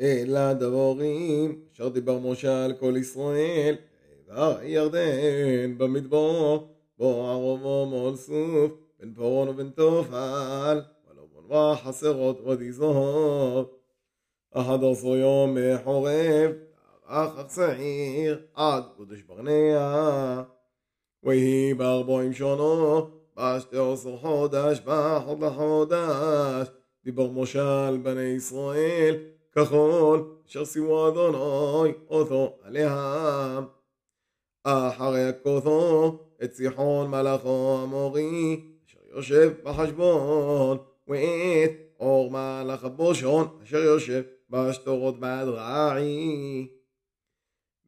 אלא דבורים, אשר דיבר משה על כל ישראל, בעבר ירדן במדבר, בו ערובו מול סוף, בין פורון ובין תופל, ולבון וחסרות ודיזות. אחד עשו יום בחורב, אך אך שעיר, עד קודש ברנע. ויהי בארבעים שונו, בשתי עשר חודש, בחוד לחודש, דיבר משה על בני ישראל, ככל אשר שימו אדוני אותו עליהם. אחרי הכותו את סיחון מלאכו המורי, אשר יושב בחשבון, ואת אור מלאך הבושון, אשר יושב בשטורות בדרעי.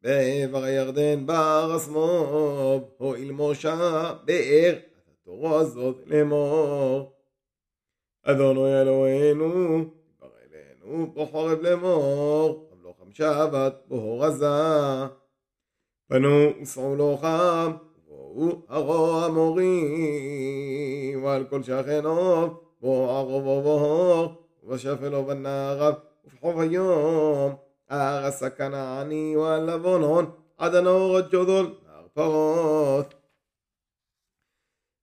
בעבר הירדן בר השמאל, הואיל משה באר התורה הזאת לאמור. אדוני אלוהינו, דבר אלינו בחורב לאמור, עמלו חמשה בת בו רזה. פנו וסעו לו חם, ובואו הרוע המורי, ועל כל שכנו, בו ערוב ובהור, ובשפל ובנערב, ובחוב היום. ארס הכנעני והלבונון עד הנאור הג'ודול נהר פרות.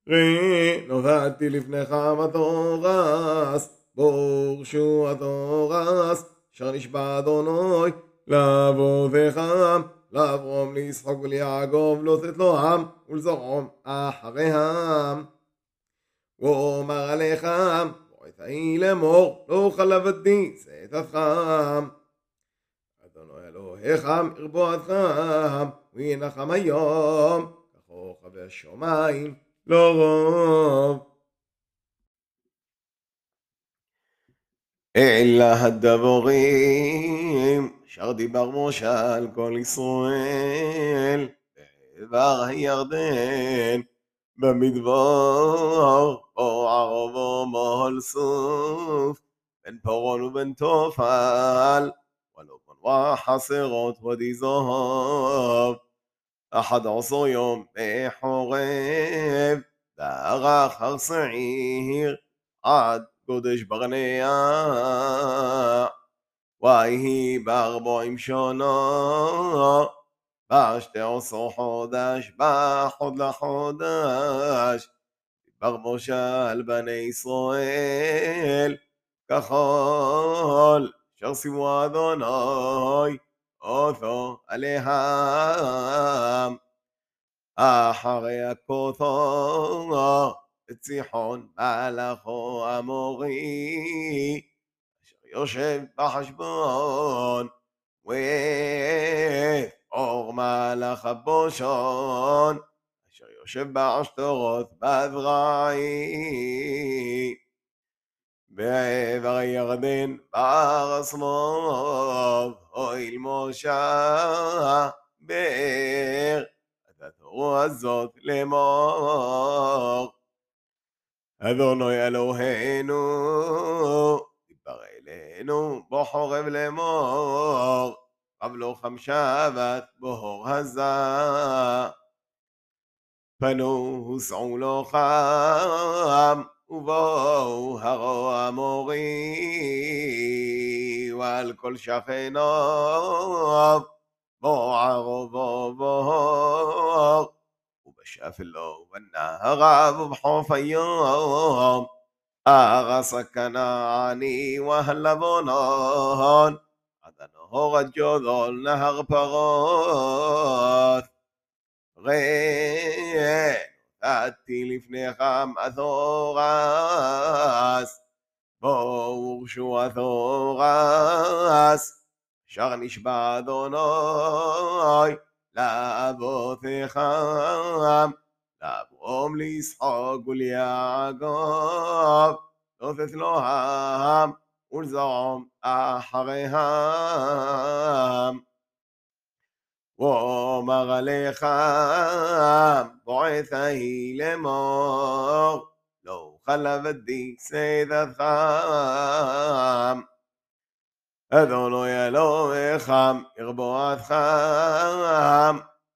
ראי נובעתי לפניך בתורס בור התורס אשר נשבע אדוני לאבותיך לאברום לישחוק וליעקב לא תתלוהם ולזרעום אחריהם ואומר עליך בועתאי לאמור לא חלבתי שאתתכם אדוני אלוהיך מרבועתך, וינחם היום, ככוכבי השמיים, לא רוב. إلا الدبغيم شر دبر موشى الكل إسرائيل دبر يردن بمدبر أو عرب مهل صوف بن بورون وبن توفال ولو بن وحسرات ودي زهب أحد عصر يوم بحورب دار آخر صعير קודש ברנע, ויהי בארבעים שונו, בשתי עשו חודש, בחוד לחודש, ברבו של בני ישראל, כחול, אשר סימו אדוני, אותו עליהם, אחרי הכותו, את ציחון מלאכו המורי, אשר יושב בחשבון, ואור מלאך הבושון, אשר יושב בעשתורות בזרעים. בעבר הירדן בר השמאל, אוי משה באר, את התורה הזאת לאמור. אדוני אלוהינו, דיבר אלינו בחורב לאמור, קבלו חמשה בת בהור הזה. פנו הוסעו לו חם ובואו הרוע המורי, ועל כל שכנו, בוא ערובו בוא, ובשפלו ובנהר ובחוף היום, ארס הכנעני והלבונון, עד הנהור הג'ודול נהר פרות. ראה נתתי לפניך אזורס, בואו הורשו אזורס, אשר נשבע אדוני לאבותיך, לאברום לישחוק וליעקב, לא תתלוהם ולזרום אחריהם. ואומר עליך בועט ההיא לאמור לא חלב עדי סדתך אדוני אלוהיך ירבועתך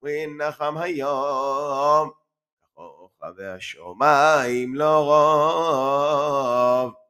וינחם היום. כוכבי השמיים לא רוב